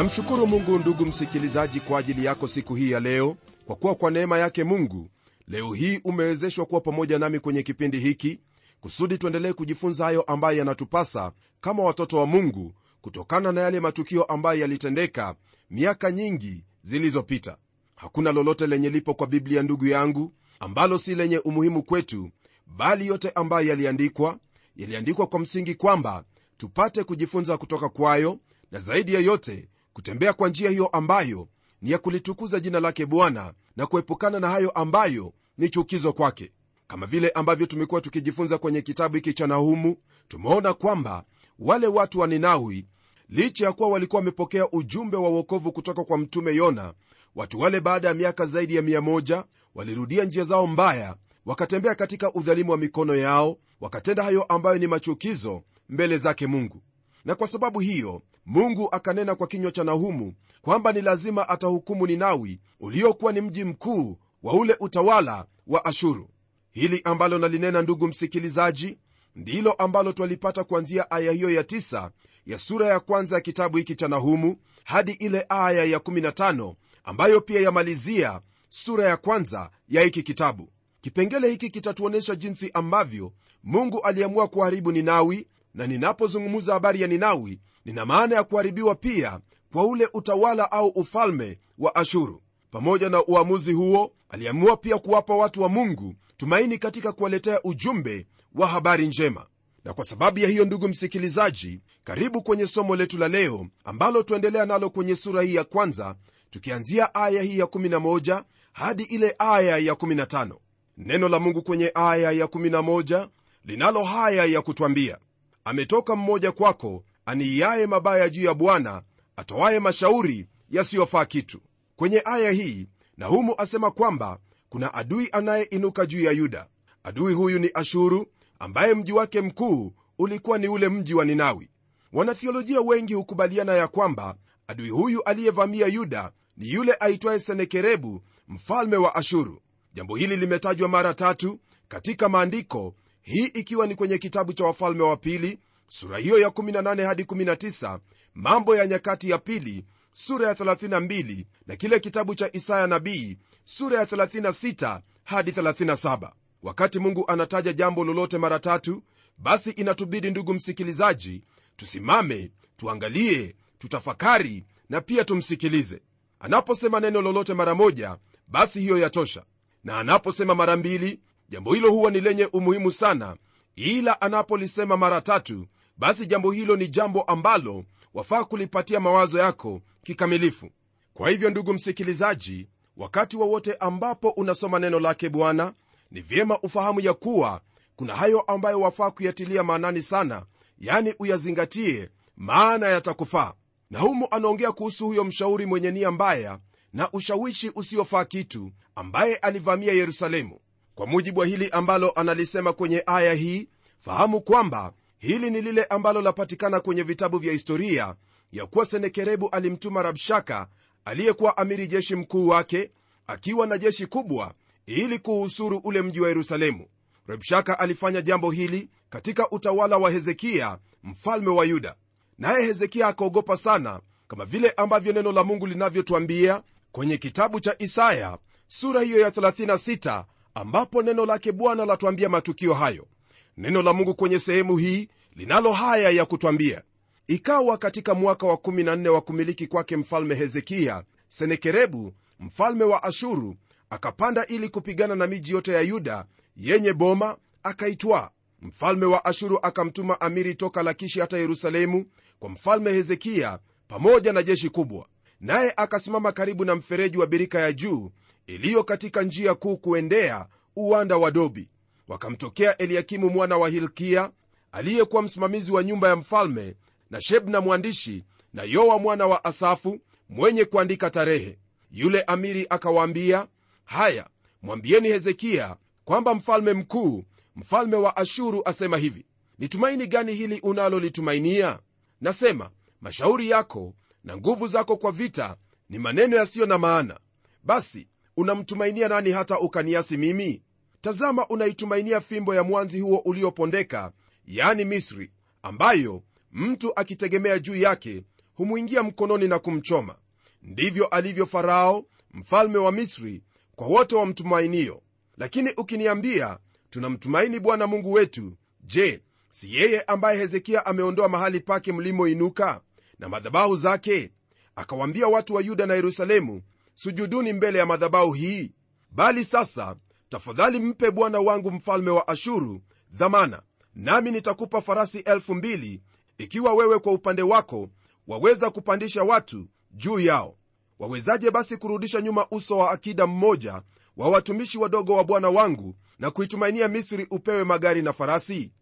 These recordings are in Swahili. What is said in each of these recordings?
namshukuru mungu ndugu msikilizaji kwa ajili yako siku hii ya leo kwa kuwa kwa neema yake mungu leo hii umewezeshwa kuwa pamoja nami kwenye kipindi hiki kusudi tuendelee kujifunza hayo ambayo yanatupasa kama watoto wa mungu kutokana na yale matukio ambayo yalitendeka miaka nyingi zilizopita. Hakuna lolote lenye lipo kwa biblia ndugu yangu ambalo si lenye umuhimu kwetu bali yote ambayo yaliandikwa yaliandikwa kwa msingi kwamba tupate kujifunza kutoka kwayo na zaidi ya yote kutembea kwa njia hiyo ambayo ni ya kulitukuza jina lake bwana na kuepukana na hayo ambayo ni chukizo kwake. Kama vile ambavyo tumekuwa tukijifunza kwenye kitabu hiki cha nahumu tumeona kwamba wale watu wa ninawi licha ya kuwa walikuwa wamepokea ujumbe wa uokovu kutoka kwa mtume yona watu wale baada ya miaka zaidi ya 1 walirudia njia zao mbaya wakatembea katika udhalimu wa mikono yao wakatenda hayo ambayo ni machukizo mbele zake mungu. Na kwa sababu hiyo mungu akanena kwa kinywa cha nahumu kwamba ni lazima atahukumu ninawi uliokuwa ni mji mkuu wa ule utawala wa ashuru. Hili ambalo nalinena ndugu msikilizaji ndilo ambalo twalipata kuanzia aya hiyo ya tisa ya sura ya kwanza ya kitabu hiki cha nahumu hadi ile aya ya 15 ambayo pia yamalizia sura ya kwanza ya hiki kitabu. Kipengele hiki kitatuonyesha jinsi ambavyo mungu aliamua kuharibu ninawi na ninapozungumza habari ya ninawi nina maana ya kuharibiwa pia kwa ule utawala au ufalme wa ashuru. Pamoja na uamuzi huo aliamua pia kuwapa watu wa mungu tumaini katika kuwaletea ujumbe wa habari njema. Na kwa sababu ya hiyo ndugu msikilizaji karibu kwenye somo letu la leo ambalo tuendelea nalo kwenye sura hii ya kwanza tukianzia aya hii ya 11 hadi ile aya ya 15 neno la mungu kwenye aya ya 11 linalo haya ya kutwambia ametoka mmoja kwako aniiaye mabaya juu ya bwana atoaye mashauri yasiyofaa kitu. Kwenye aya hii nahumu asema kwamba kuna adui anayeinuka juu ya yuda. Adui huyu ni ashuru ambaye mji wake mkuu ulikuwa ni ule mji wa ninawi. Wanathiolojia wengi hukubaliana ya kwamba adui huyu aliyevamia yuda ni yule aitwaye senekerebu mfalme wa ashuru. Jambo hili limetajwa mara tatu katika maandiko hii ikiwa ni kwenye kitabu cha wafalme wa pili sura hiyo ya 18 hadi 19 mambo ya nyakati ya pili sura ya 32 na kile kitabu cha isaya nabii sura ya 36 hadi 37 wakati mungu anataja jambo lolote mara tatu basi inatubidi ndugu msikilizaji tusimame tuangalie tutafakari na pia tumsikilize. Anaposema neno lolote mara moja basi hiyo yatosha. Na anaposema mara mbili jambo hilo huwa ni lenye umuhimu sana ila anapolisema mara tatu basi jambo hilo ni jambo ambalo wafaa kulipatia mawazo yako kikamilifu. Kwa hivyo ndugu msikilizaji wakati wowote wa ambapo unasoma neno lake bwana ni vyema ufahamu ya kuwa kuna hayo ambayo wafaa kuyatilia maanani sana yani uyazingatie maana yatakufaa. Na humo anaongea kuhusu huyo mshauri mwenye nia mbaya na ushawishi usiofaa kitu ambaye alivamia yerusalemu. Kwa mujibu wa hili ambalo analisema kwenye aya hii fahamu kwamba hili ni lile ambalo lapatikana kwenye vitabu vya historia ya kuwa senekerebu alimtuma rabshaka aliyekuwa amiri jeshi mkuu wake akiwa na jeshi kubwa ili kuhusuru ule mji wa yerusalemu. Rabshaka alifanya jambo hili katika utawala wa hezekiya mfalme wa yuda. Naye hezekia akaogopa sana kama vile ambavyo neno la mungu linavyotwambia kwenye kitabu cha isaya sura hiyo ya 36 ambapo neno lake bwana latwambia matukio hayo neno la mungu kwenye sehemu hii linalo haya ya kutwambia ikawa katika mwaka wa 14 wa kumiliki kwake mfalme hezekiya senekerebu mfalme wa ashuru akapanda ili kupigana na miji yote ya yuda yenye boma akaitwaa mfalme wa ashuru akamtuma amiri toka lakishi hata yerusalemu kwa mfalme hezekiya pamoja na jeshi kubwa. Naye akasimama karibu na mfereji wa birika ya juu iliyo katika njia kuu kuendea uwanda wa dobi wakamtokea eliakimu mwana wa hilkia aliyekuwa msimamizi wa nyumba ya mfalme na shebna mwandishi na yoa mwana wa asafu mwenye kuandika tarehe. Yule amiri akawaambia haya mwambieni hezekia kwamba mfalme mkuu mfalme wa ashuru asema hivi ni tumaini gani hili unalolitumainia? Nasema mashauri yako na nguvu zako kwa vita ni maneno yasiyo na maana. Basi unamtumainia nani hata ukaniasi mimi tazama unaitumainia fimbo ya mwanzi huo uliopondeka yani misri ambayo mtu akitegemea juu yake humwingia mkononi na kumchoma. Ndivyo alivyo farao mfalme wa misri kwa wote wamtumainio lakini ukiniambia tunamtumaini bwana mungu wetu je si yeye ambaye hezekia ameondoa mahali pake mlimoinuka na madhabahu zake akawaambia watu wa yuda na yerusalemu sujuduni mbele ya madhabahu hii? Bali sasa tafadhali mpe bwana wangu mfalme wa ashuru dhamana nami nitakupa farasi elfu mbili ikiwa wewe kwa upande wako waweza kupandisha watu juu yao. Wawezaje basi kurudisha nyuma uso wa akida mmoja wa watumishi wadogo wa bwana wangu na kuitumainia misri upewe magari na farasi?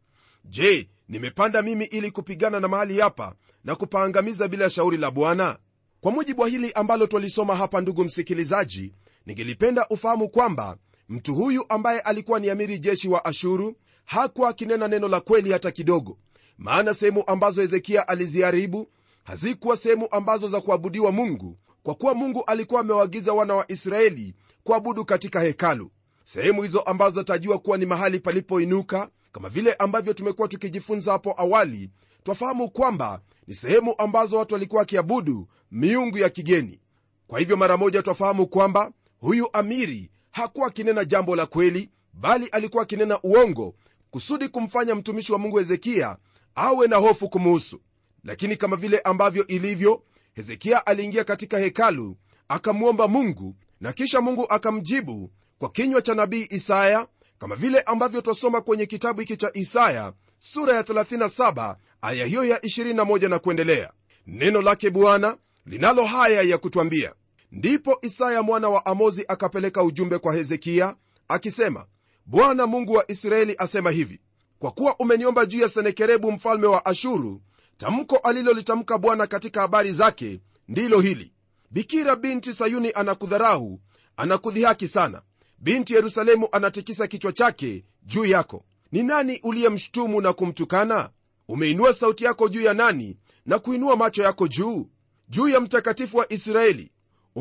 Je nimepanda mimi ili kupigana na mahali hapa na kupaangamiza bila shauri la bwana? Kwa mujibu wa hili ambalo twalisoma hapa ndugu msikilizaji ningelipenda ufahamu kwamba mtu huyu ambaye alikuwa ni amiri jeshi wa ashuru hakuwa akinena neno la kweli hata kidogo. Maana sehemu ambazo hezekia aliziharibu hazikuwa sehemu ambazo za kuabudiwa mungu kwa kuwa mungu alikuwa amewaagiza wana wa israeli kuabudu katika hekalu. Sehemu hizo ambazo zatajua kuwa ni mahali palipoinuka kama vile ambavyo tumekuwa tukijifunza hapo awali twafahamu kwamba ni sehemu ambazo watu walikuwa wakiabudu miungu ya kigeni. Kwa hivyo mara moja twafahamu kwamba huyu amiri hakuwa akinena jambo la kweli bali alikuwa akinena uongo kusudi kumfanya mtumishi wa mungu hezekia awe na hofu kumuhusu. Lakini kama vile ambavyo ilivyo hezekia aliingia katika hekalu akamwomba mungu na kisha mungu akamjibu kwa kinywa cha nabii isaya kama vile ambavyo twasoma kwenye kitabu hiki cha isaya sura ya 37 aya hiyo ya 21 na kuendelea. Neno lake bwana linalo haya ya kutwambia ndipo isaya mwana wa amozi akapeleka ujumbe kwa hezekiya akisema bwana mungu wa israeli asema hivi kwa kuwa umeniomba juu ya senekerebu mfalme wa ashuru tamko alilolitamka bwana katika habari zake ndilo hili. Bikira binti sayuni anakudharahu anakudhihaki sana. Binti yerusalemu anatikisa kichwa chake juu yako. Ni nani uliyemshutumu na kumtukana? Umeinua sauti yako juu ya nani na kuinua macho yako juu? Juu ya mtakatifu wa israeli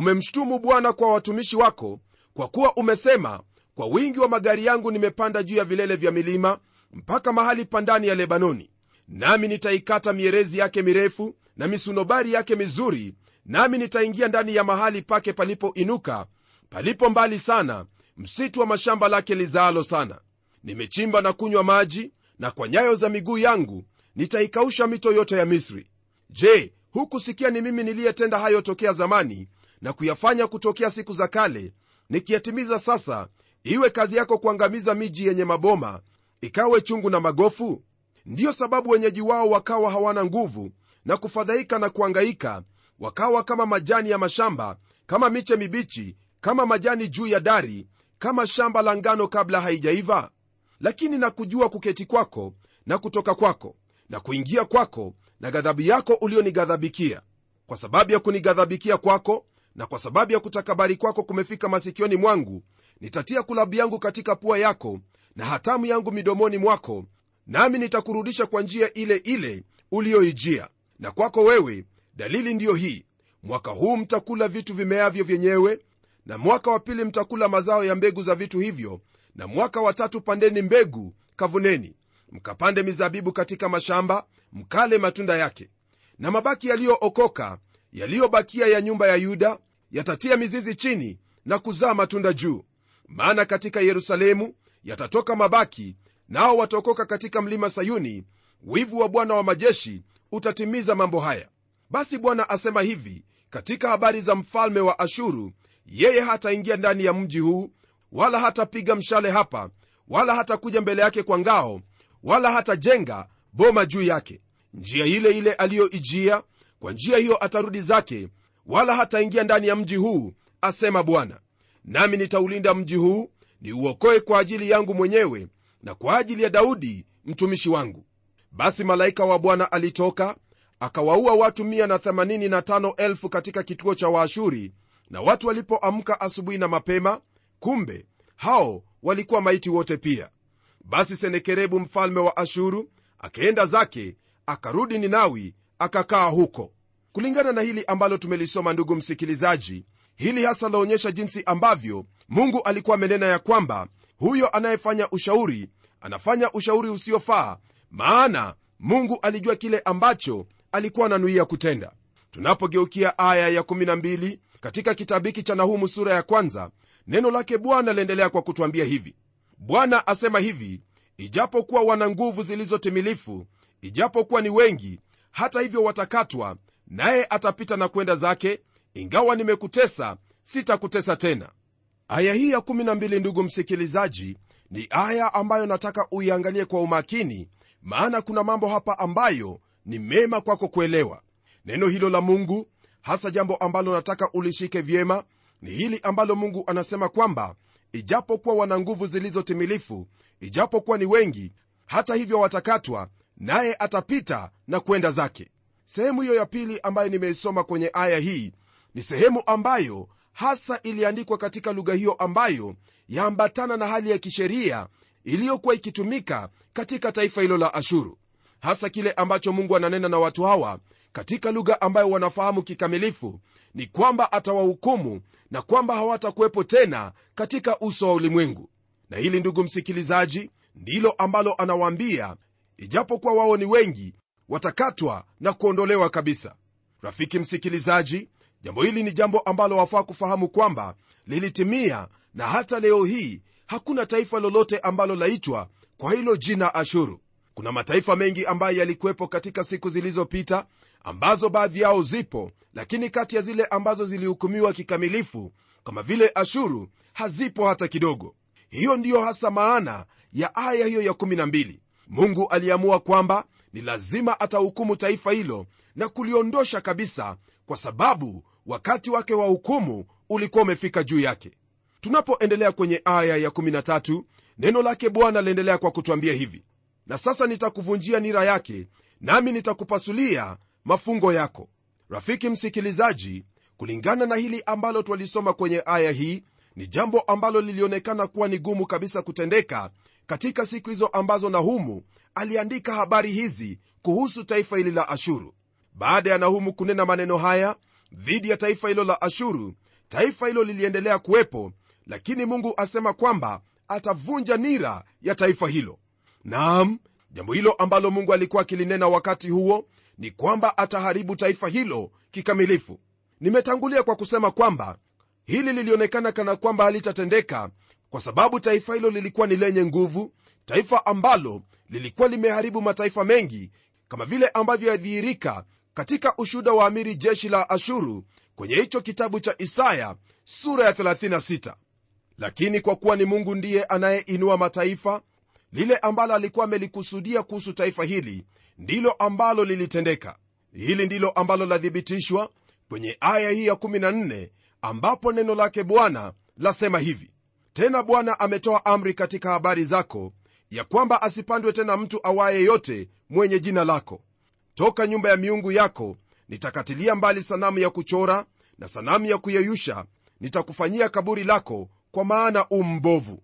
umemshutumu bwana kwa watumishi wako kwa kuwa umesema kwa wingi wa magari yangu nimepanda juu ya vilele vya milima mpaka mahali pa ndani ya lebanoni. Nami nitaikata mierezi yake mirefu na misunobari yake mizuri nami nitaingia ndani ya mahali pake palipoinuka palipo mbali sana msitu wa mashamba lake lizaalo sana. Nimechimba na kunywa maji na kwa nyayo za miguu yangu nitaikausha mito yote ya misri. Je hukusikia ni mimi niliyetenda hayo tokea zamani na kuyafanya kutokea siku za kale nikiyatimiza sasa iwe kazi yako kuangamiza miji yenye maboma ikawe chungu na magofu? Ndiyo sababu wenyeji wao wakawa hawana nguvu na kufadhaika na kuangaika wakawa kama majani ya mashamba kama miche mibichi kama majani juu ya dari kama shamba la ngano kabla haijaiva. Lakini na kujua kuketi kwako na kutoka kwako na kuingia kwako na ghadhabu yako ulionighadhabikia kwa sababu ya kunighadhabikia kwako na kwa sababu ya kutakabari kwako kumefika masikioni mwangu nitatia kulabu yangu katika pua yako na hatamu yangu midomoni mwako nami nitakurudisha kwa njia ile ile uliyoijia. Na kwako wewe dalili ndiyo hii. Mwaka huu mtakula vitu vimeavyo vyenyewe na mwaka wa pili mtakula mazao ya mbegu za vitu hivyo na mwaka wa tatu pandeni mbegu kavuneni. Mkapande mizabibu katika mashamba mkale matunda yake. Na mabaki yaliyookoka yaliyobakia ya nyumba ya yuda yatatia mizizi chini na kuzaa matunda juu. Maana katika yerusalemu yatatoka mabaki nao wataokoka katika mlima sayuni wivu wa bwana wa majeshi utatimiza mambo haya. Basi bwana asema hivi katika habari za mfalme wa ashuru yeye hataingia ndani ya mji huu wala hatapiga mshale hapa wala hatakuja mbele yake kwa ngao wala hatajenga boma juu yake. Njia ile ile aliyoijia kwa njia hiyo atarudi zake wala hataingia ndani ya mji huu asema bwana. Nami nitaulinda mji huu niuokoe kwa ajili yangu mwenyewe na kwa ajili ya daudi mtumishi wangu. Basi malaika wa bwana alitoka akawaua watu 185,000 katika kituo cha waashuri na watu walipoamka asubuhi na mapema kumbe hao walikuwa maiti wote pia. Basi senekerebu mfalme wa ashuru akaenda zake akarudi ninawi akakaa huko kulingana na hili ambalo tumelisoma ndugu msikilizaji hili hasa laonyesha jinsi ambavyo mungu alikuwa amenena ya kwamba huyo anayefanya ushauri anafanya ushauri usiofaa maana mungu alijua kile ambacho alikuwa ananuia kutenda. Tunapogeukia aya ya12 katika kitabu hiki cha nahumu sura ya kwanza neno lake bwana liendelea kwa kutwambia hivi. Bwana asema hivi ijapokuwa wana nguvu zilizotimilifu ijapokuwa ni wengi hata hivyo watakatwa naye atapita na kwenda zake ingawa nimekutesa sitakutesa tena. Aya hii ya 12 ndugu msikilizaji ni aya ambayo nataka uiangalie kwa umakini maana kuna mambo hapa ambayo ni mema kwako kuelewa. Neno hilo la mungu hasa jambo ambalo nataka ulishike vyema ni hili ambalo mungu anasema kwamba ijapokuwa wana nguvu zilizotimilifu ijapokuwa ni wengi hata hivyo watakatwa naye atapita na kwenda zake sehemu hiyo ya pili ambayo nimeisoma kwenye aya hii ni sehemu ambayo hasa iliandikwa katika lugha hiyo ambayo yaambatana na hali ya kisheria iliyokuwa ikitumika katika taifa hilo la ashuru. Hasa kile ambacho mungu ananena na watu hawa katika lugha ambayo wanafahamu kikamilifu ni kwamba atawahukumu na kwamba hawatakuwepo tena katika uso wa ulimwengu. Na hili ndugu msikilizaji ndilo ambalo anawaambia ijapokuwa wao ni wengi watakatwa na kuondolewa kabisa. Rafiki msikilizaji jambo hili ni jambo ambalo wafaa kufahamu kwamba lilitimia na hata leo hii hakuna taifa lolote ambalo laitwa kwa hilo jina ashuru. Kuna mataifa mengi ambayo yalikuwepo katika siku zilizopita ambazo baadhi yao zipo lakini kati ya zile ambazo zilihukumiwa kikamilifu kama vile ashuru hazipo hata kidogo. Hiyo ndiyo hasa maana ya aya hiyo ya 12 mungu aliamua kwamba ni lazima atahukumu taifa hilo na kuliondosha kabisa kwa sababu wakati wake wa hukumu ulikuwa umefika juu yake. Tunapoendelea kwenye aya ya 13 neno lake bwana liendelea kwa kutwambia hivi na sasa nitakuvunjia nira yake nami nitakupasulia mafungo yako. Rafiki msikilizaji kulingana na hili ambalo twalisoma kwenye aya hii ni jambo ambalo lilionekana kuwa ni gumu kabisa kutendeka katika siku hizo ambazo nahumu aliandika habari hizi kuhusu taifa hili la ashuru. Baada ya nahumu kunena maneno haya dhidi ya taifa hilo la ashuru taifa hilo liliendelea kuwepo lakini mungu asema kwamba atavunja nira ya taifa hilo. Naam jambo hilo ambalo mungu alikuwa akilinena wakati huo ni kwamba ataharibu taifa hilo kikamilifu. Nimetangulia kwa kusema kwamba hili lilionekana kana kwamba halitatendeka kwa sababu taifa hilo lilikuwa ni lenye nguvu taifa ambalo lilikuwa limeharibu mataifa mengi kama vile ambavyo yadhihirika katika ushuda wa amiri jeshi la ashuru kwenye hicho kitabu cha isaya sura ya 36 lakini kwa kuwa ni mungu ndiye anayeinua mataifa lile ambalo alikuwa amelikusudia kuhusu taifa hili ndilo ambalo lilitendeka. Hili ndilo ambalo lathibitishwa kwenye aya hii ya 14 ambapo neno lake bwana lasema hivi tena bwana ametoa amri katika habari zako ya kwamba asipandwe tena mtu awaye yote mwenye jina lako. Toka nyumba ya miungu yako nitakatilia mbali sanamu ya kuchora na sanamu ya kuyeyusha. Nitakufanyia kaburi lako kwa maana umbovu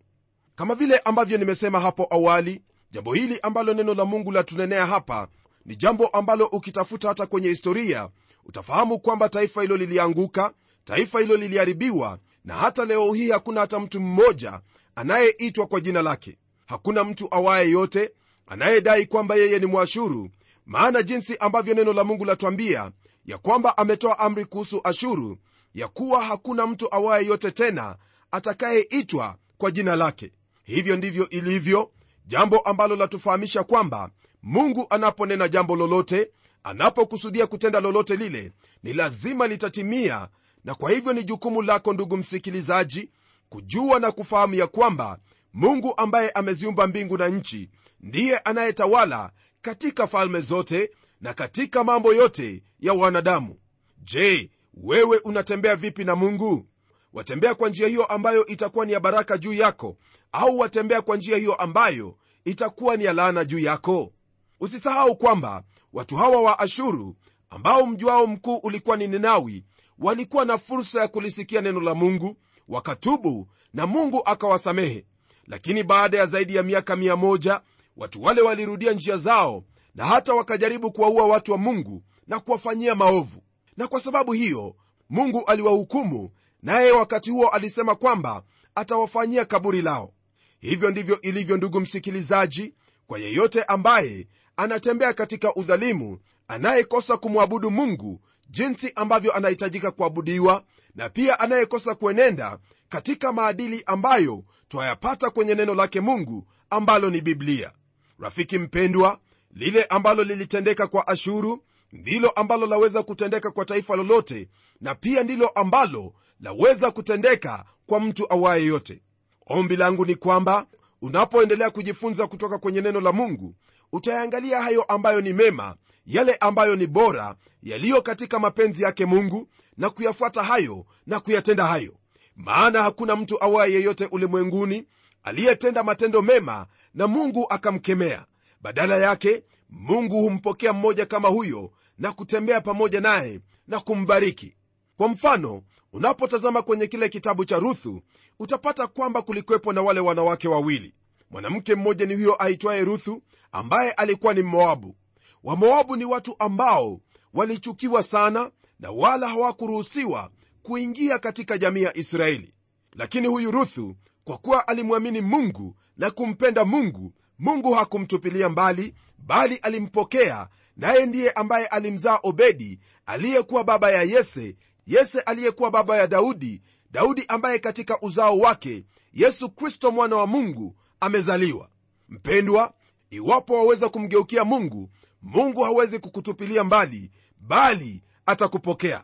kama vile ambavyo nimesema hapo awali jambo hili ambalo neno la mungu latunenea hapa ni jambo ambalo ukitafuta hata kwenye historia utafahamu kwamba taifa hilo lilianguka taifa hilo liliharibiwa na hata leo hii hakuna hata mtu mmoja anayeitwa kwa jina lake. Hakuna mtu awaye yote anayedai kwamba yeye ni mwashuru maana jinsi ambavyo neno la mungu latwambia ya kwamba ametoa amri kuhusu ashuru ya kuwa hakuna mtu awaye yote tena atakayeitwa kwa jina lake. Hivyo ndivyo ilivyo jambo ambalo latufahamisha kwamba mungu anaponena jambo lolote anapokusudia kutenda lolote lile ni lazima litatimia na kwa hivyo ni jukumu lako ndugu msikilizaji kujua na kufahamu ya kwamba mungu ambaye ameziumba mbingu na nchi ndiye anayetawala katika falme zote na katika mambo yote ya wanadamu. Je wewe unatembea vipi na mungu? Watembea kwa njia hiyo ambayo itakuwa ni ya baraka juu yako au watembea kwa njia hiyo ambayo itakuwa ni ya laana juu yako? Usisahau kwamba watu hawa wa ashuru ambao mji wao mkuu ulikuwa ni ninawi walikuwa na fursa ya kulisikia neno la mungu wakatubu na mungu akawasamehe. Lakini baada ya zaidi ya miaka mia moja watu wale walirudia njia zao na hata wakajaribu kuwaua watu wa mungu na kuwafanyia maovu. Na kwa sababu hiyo mungu aliwahukumu naye wakati huo alisema kwamba atawafanyia kaburi lao. Hivyo ndivyo ilivyo ndugu msikilizaji kwa yeyote ambaye anatembea katika udhalimu anayekosa kumwabudu mungu jinsi ambavyo anahitajika kuabudiwa na pia anayekosa kuenenda katika maadili ambayo twayapata kwenye neno lake mungu ambalo ni biblia. Rafiki mpendwa lile ambalo lilitendeka kwa ashuru ndilo ambalo laweza kutendeka kwa taifa lolote na pia ndilo ambalo laweza kutendeka kwa mtu awaye yote. Ombi langu ni kwamba unapoendelea kujifunza kutoka kwenye neno la mungu utayaangalia hayo ambayo ni mema yale ambayo ni bora yaliyo katika mapenzi yake mungu na kuyafuata hayo na kuyatenda hayo. Maana hakuna mtu awaye yeyote ulimwenguni aliyetenda matendo mema na mungu akamkemea. Badala yake mungu humpokea mmoja kama huyo na kutembea pamoja naye na kumbariki. Kwa mfano unapotazama kwenye kile kitabu cha ruthu utapata kwamba kulikwepo na wale wanawake wawili. Mwanamke mmoja ni huyo aitwaye ruthu ambaye alikuwa ni mmoabu wamoabu ni watu ambao walichukiwa sana na wala hawakuruhusiwa kuingia katika jamii ya israeli. Lakini huyu ruthu kwa kuwa alimwamini mungu na kumpenda mungu mungu hakumtupilia mbali bali alimpokea naye ndiye ambaye alimzaa obedi aliyekuwa baba ya yese yese aliyekuwa baba ya daudi daudi ambaye katika uzao wake yesu kristo mwana wa mungu amezaliwa. Mpendwa iwapo waweza kumgeukia mungu mungu hawezi kukutupilia mbali bali atakupokea.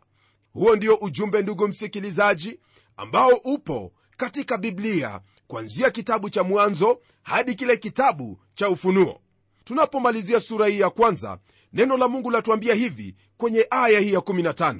Huo ndio ujumbe ndugu msikilizaji ambao upo katika biblia kuanzia kitabu cha mwanzo hadi kile kitabu cha ufunuo. Tunapomalizia sura hii ya kwanza neno la mungu latuambia hivi kwenye aya hii ya 15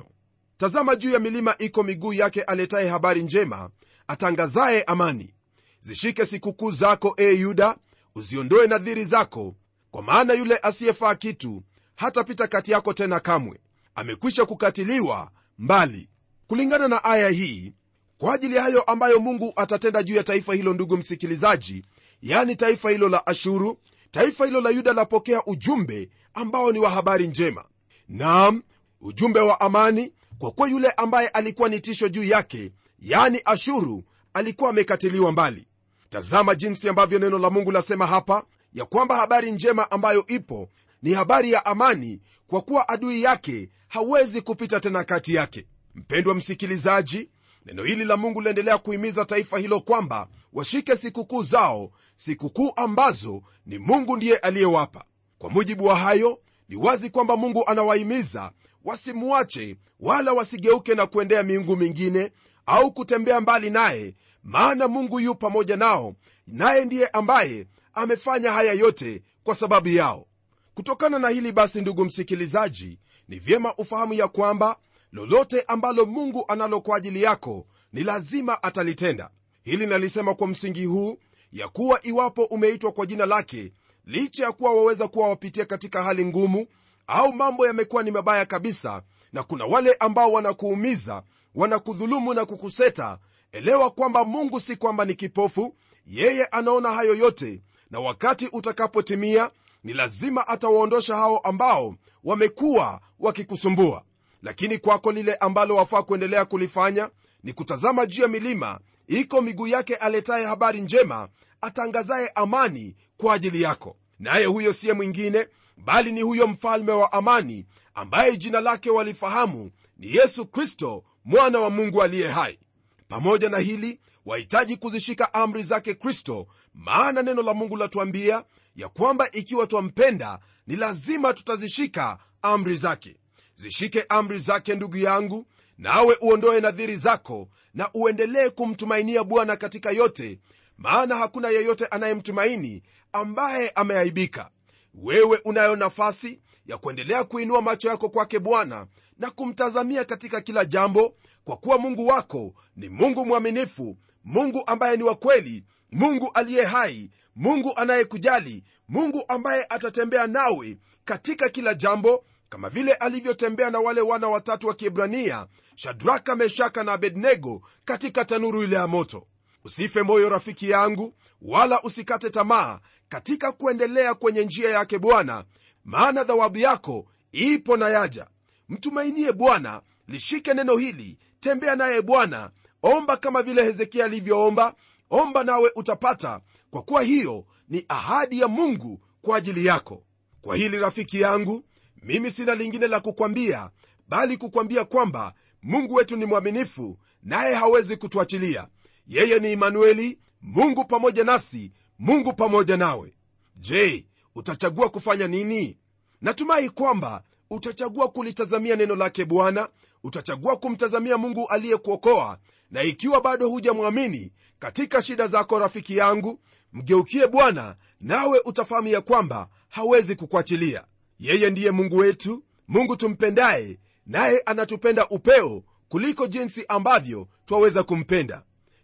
tazama juu ya milima iko miguu yake aletaye habari njema atangazaye amani. Zishike sikukuu zako e yuda uziondoe nadhiri zako kwa maana yule asiyefaa kitu hatapita kati yako tena kamwe. Amekwisha kukatiliwa mbali. Kulingana na aya hii kwa ajili ya hayo ambayo mungu atatenda juu ya taifa hilo ndugu msikilizaji yani taifa hilo la ashuru taifa hilo la yuda lapokea ujumbe ambao ni wa habari njema. Nam ujumbe wa amani kwa kuwa yule ambaye alikuwa ni tisho juu yake yani ashuru alikuwa amekatiliwa mbali. Tazama jinsi ambavyo neno la mungu lasema hapa ya kwamba habari njema ambayo ipo ni habari ya amani kwa kuwa adui yake hawezi kupita tena kati yake. Mpendwa msikilizaji neno hili la mungu liendelea kuhimiza taifa hilo kwamba washike sikukuu zao sikukuu ambazo ni mungu ndiye aliyewapa. Kwa mujibu wa hayo ni wazi kwamba mungu anawahimiza wasimwache wala wasigeuke na kuendea miungu mingine au kutembea mbali naye maana mungu yu pamoja nao naye ndiye ambaye amefanya haya yote kwa sababu yao. Kutokana na hili basi ndugu msikilizaji ni vyema ufahamu ya kwamba lolote ambalo mungu analo kwa ajili yako ni lazima atalitenda. Hili nalisema kwa msingi huu ya kuwa iwapo umeitwa kwa jina lake licha ya kuwa waweza kuwa wapitia katika hali ngumu au mambo yamekuwa ni mabaya kabisa na kuna wale ambao wanakuumiza wanakudhulumu na kukuseta elewa kwamba mungu si kwamba ni kipofu yeye anaona hayo yote na wakati utakapotimia ni lazima atawaondosha hao ambao wamekuwa wakikusumbua. Lakini kwako lile ambalo wafaa kuendelea kulifanya ni kutazama juu ya milima. Iko miguu yake aletaye habari njema atangazaye amani kwa ajili yako. Naye huyo siye mwingine bali ni huyo mfalme wa amani ambaye jina lake walifahamu ni yesu kristo mwana wa mungu aliye hai. Pamoja na hili wahitaji kuzishika amri zake kristo maana neno la mungu latuambia ya kwamba ikiwa twampenda ni lazima tutazishika amri zake. Zishike amri zake ndugu yangu nawe uondoe nadhiri zako na uendelee kumtumainia bwana katika yote maana hakuna yeyote anayemtumaini ambaye ameaibika. Wewe unayo nafasi ya kuendelea kuinua macho yako kwake bwana na kumtazamia katika kila jambo kwa kuwa mungu wako ni mungu mwaminifu mungu ambaye ni wa kweli mungu aliye hai mungu anayekujali mungu ambaye atatembea nawe katika kila jambo kama vile alivyotembea na wale wana watatu wa kiebrania shadraka meshaka na abednego katika tanuru ile ya moto. Usife moyo rafiki yangu wala usikate tamaa katika kuendelea kwenye njia yake bwana maana dhawabu yako ipo na yaja. Mtumainie bwana lishike neno hili tembea naye bwana omba kama vile hezekia alivyoomba omba nawe utapata kwa kuwa hiyo ni ahadi ya mungu kwa ajili yako. Kwa hili rafiki yangu mimi sina lingine la kukwambia bali kukwambia kwamba mungu wetu ni mwaminifu naye hawezi kutuachilia. Yeye ni imanueli mungu pamoja nasi mungu pamoja nawe. Je utachagua kufanya nini? Natumai kwamba utachagua kulitazamia neno lake bwana utachagua kumtazamia mungu aliyekuokoa na ikiwa bado hujamwamini katika shida zako rafiki yangu mgeukie bwana nawe utafahamu ya kwamba hawezi kukuachilia. Yeye ndiye mungu wetu mungu tumpendaye naye anatupenda upeo kuliko jinsi ambavyo twaweza kumpenda.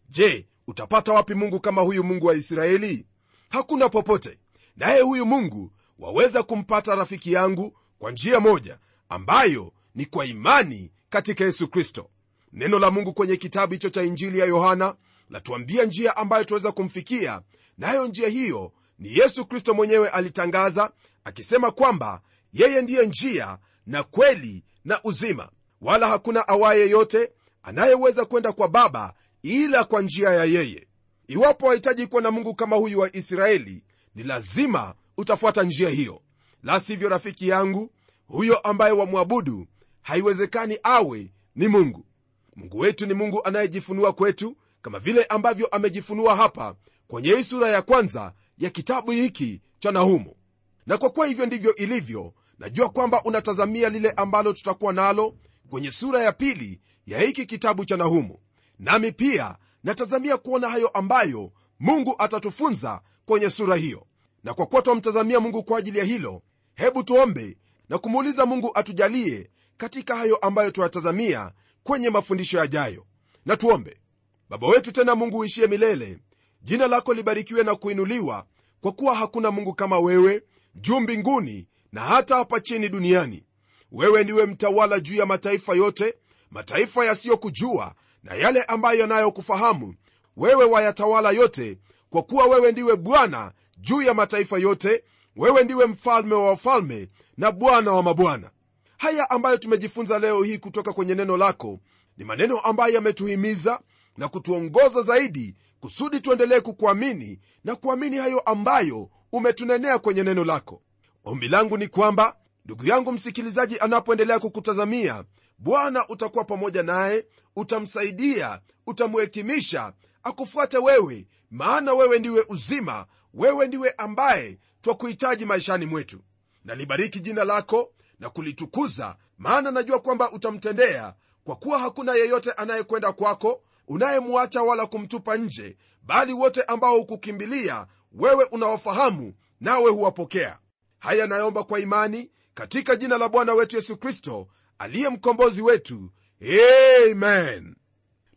Je utapata wapi mungu kama huyu mungu wa israeli? Hakuna popote. Naye huyu mungu waweza kumpata rafiki yangu kwa njia moja ambayo ni kwa imani katika yesu kristo neno la mungu kwenye kitabu hicho cha injili ya yohana latuambia njia ambayo tuweza kumfikia. Nayo njia hiyo ni yesu kristo mwenyewe alitangaza akisema kwamba yeye ndiye njia na kweli na uzima. Wala hakuna awaye yote anayeweza kwenda kwa baba ila kwa njia ya yeye. Iwapo wahitaji kuwa na mungu kama huyu wa israeli ni lazima utafuata njia hiyo. La sivyo rafiki yangu huyo ambaye wamwabudu haiwezekani awe ni mungu mungu wetu ni mungu anayejifunua kwetu kama vile ambavyo amejifunua hapa kwenye hii sura ya kwanza ya kitabu hiki cha nahumu. Na kwa kuwa hivyo ndivyo ilivyo najua kwamba unatazamia lile ambalo tutakuwa nalo kwenye sura ya pili ya hiki kitabu cha nahumu. Nami pia natazamia kuona hayo ambayo mungu atatufunza kwenye sura hiyo. Na kwa kuwa twamtazamia mungu kwa ajili ya hilo hebu tuombe na kumuuliza mungu atujalie katika hayo ambayo twayatazamia kwenye mafundisho yajayo. Na tuombe. Baba wetu tena mungu uishie milele jina lako libarikiwe na kuinuliwa kwa kuwa hakuna mungu kama wewe juu mbinguni na hata hapa chini duniani. Wewe ndiwe mtawala juu ya mataifa yote mataifa yasiyokujua na yale ambayo yanayokufahamu. Wewe wayatawala yote kwa kuwa wewe ndiwe bwana juu ya mataifa yote. Wewe ndiwe mfalme wa wafalme na bwana wa mabwana haya ambayo tumejifunza leo hii kutoka kwenye neno lako ni maneno ambayo yametuhimiza na kutuongoza zaidi kusudi tuendelee kukuamini na kuamini hayo ambayo umetunenea kwenye neno lako. Ombi langu ni kwamba ndugu yangu msikilizaji anapoendelea kukutazamia bwana utakuwa pamoja naye utamsaidia utamhekimisha akufuate wewe maana wewe ndiwe uzima wewe ndiwe ambaye twakuhitaji maishani mwetu. Nalibariki jina lako na kulitukuza maana najua kwamba utamtendea kwa kuwa hakuna yeyote anayekwenda kwako unayemwacha wala kumtupa nje bali wote ambao hukukimbilia wewe unawafahamu nawe huwapokea. Haya naomba kwa imani katika jina la bwana wetu yesu kristo aliye mkombozi wetu. Amen.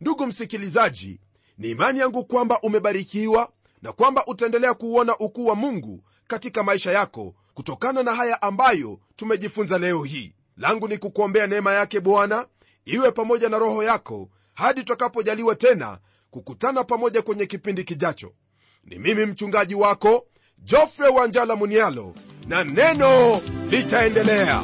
Ndugu msikilizaji ni imani yangu kwamba umebarikiwa na kwamba utaendelea kuuona ukuu wa mungu katika maisha yako kutokana na haya ambayo tumejifunza leo hii. Langu ni kukuombea neema yake bwana iwe pamoja na roho yako hadi tutakapojaliwa tena kukutana pamoja kwenye kipindi kijacho. Ni mimi mchungaji wako jofre wanjala munialo na neno litaendelea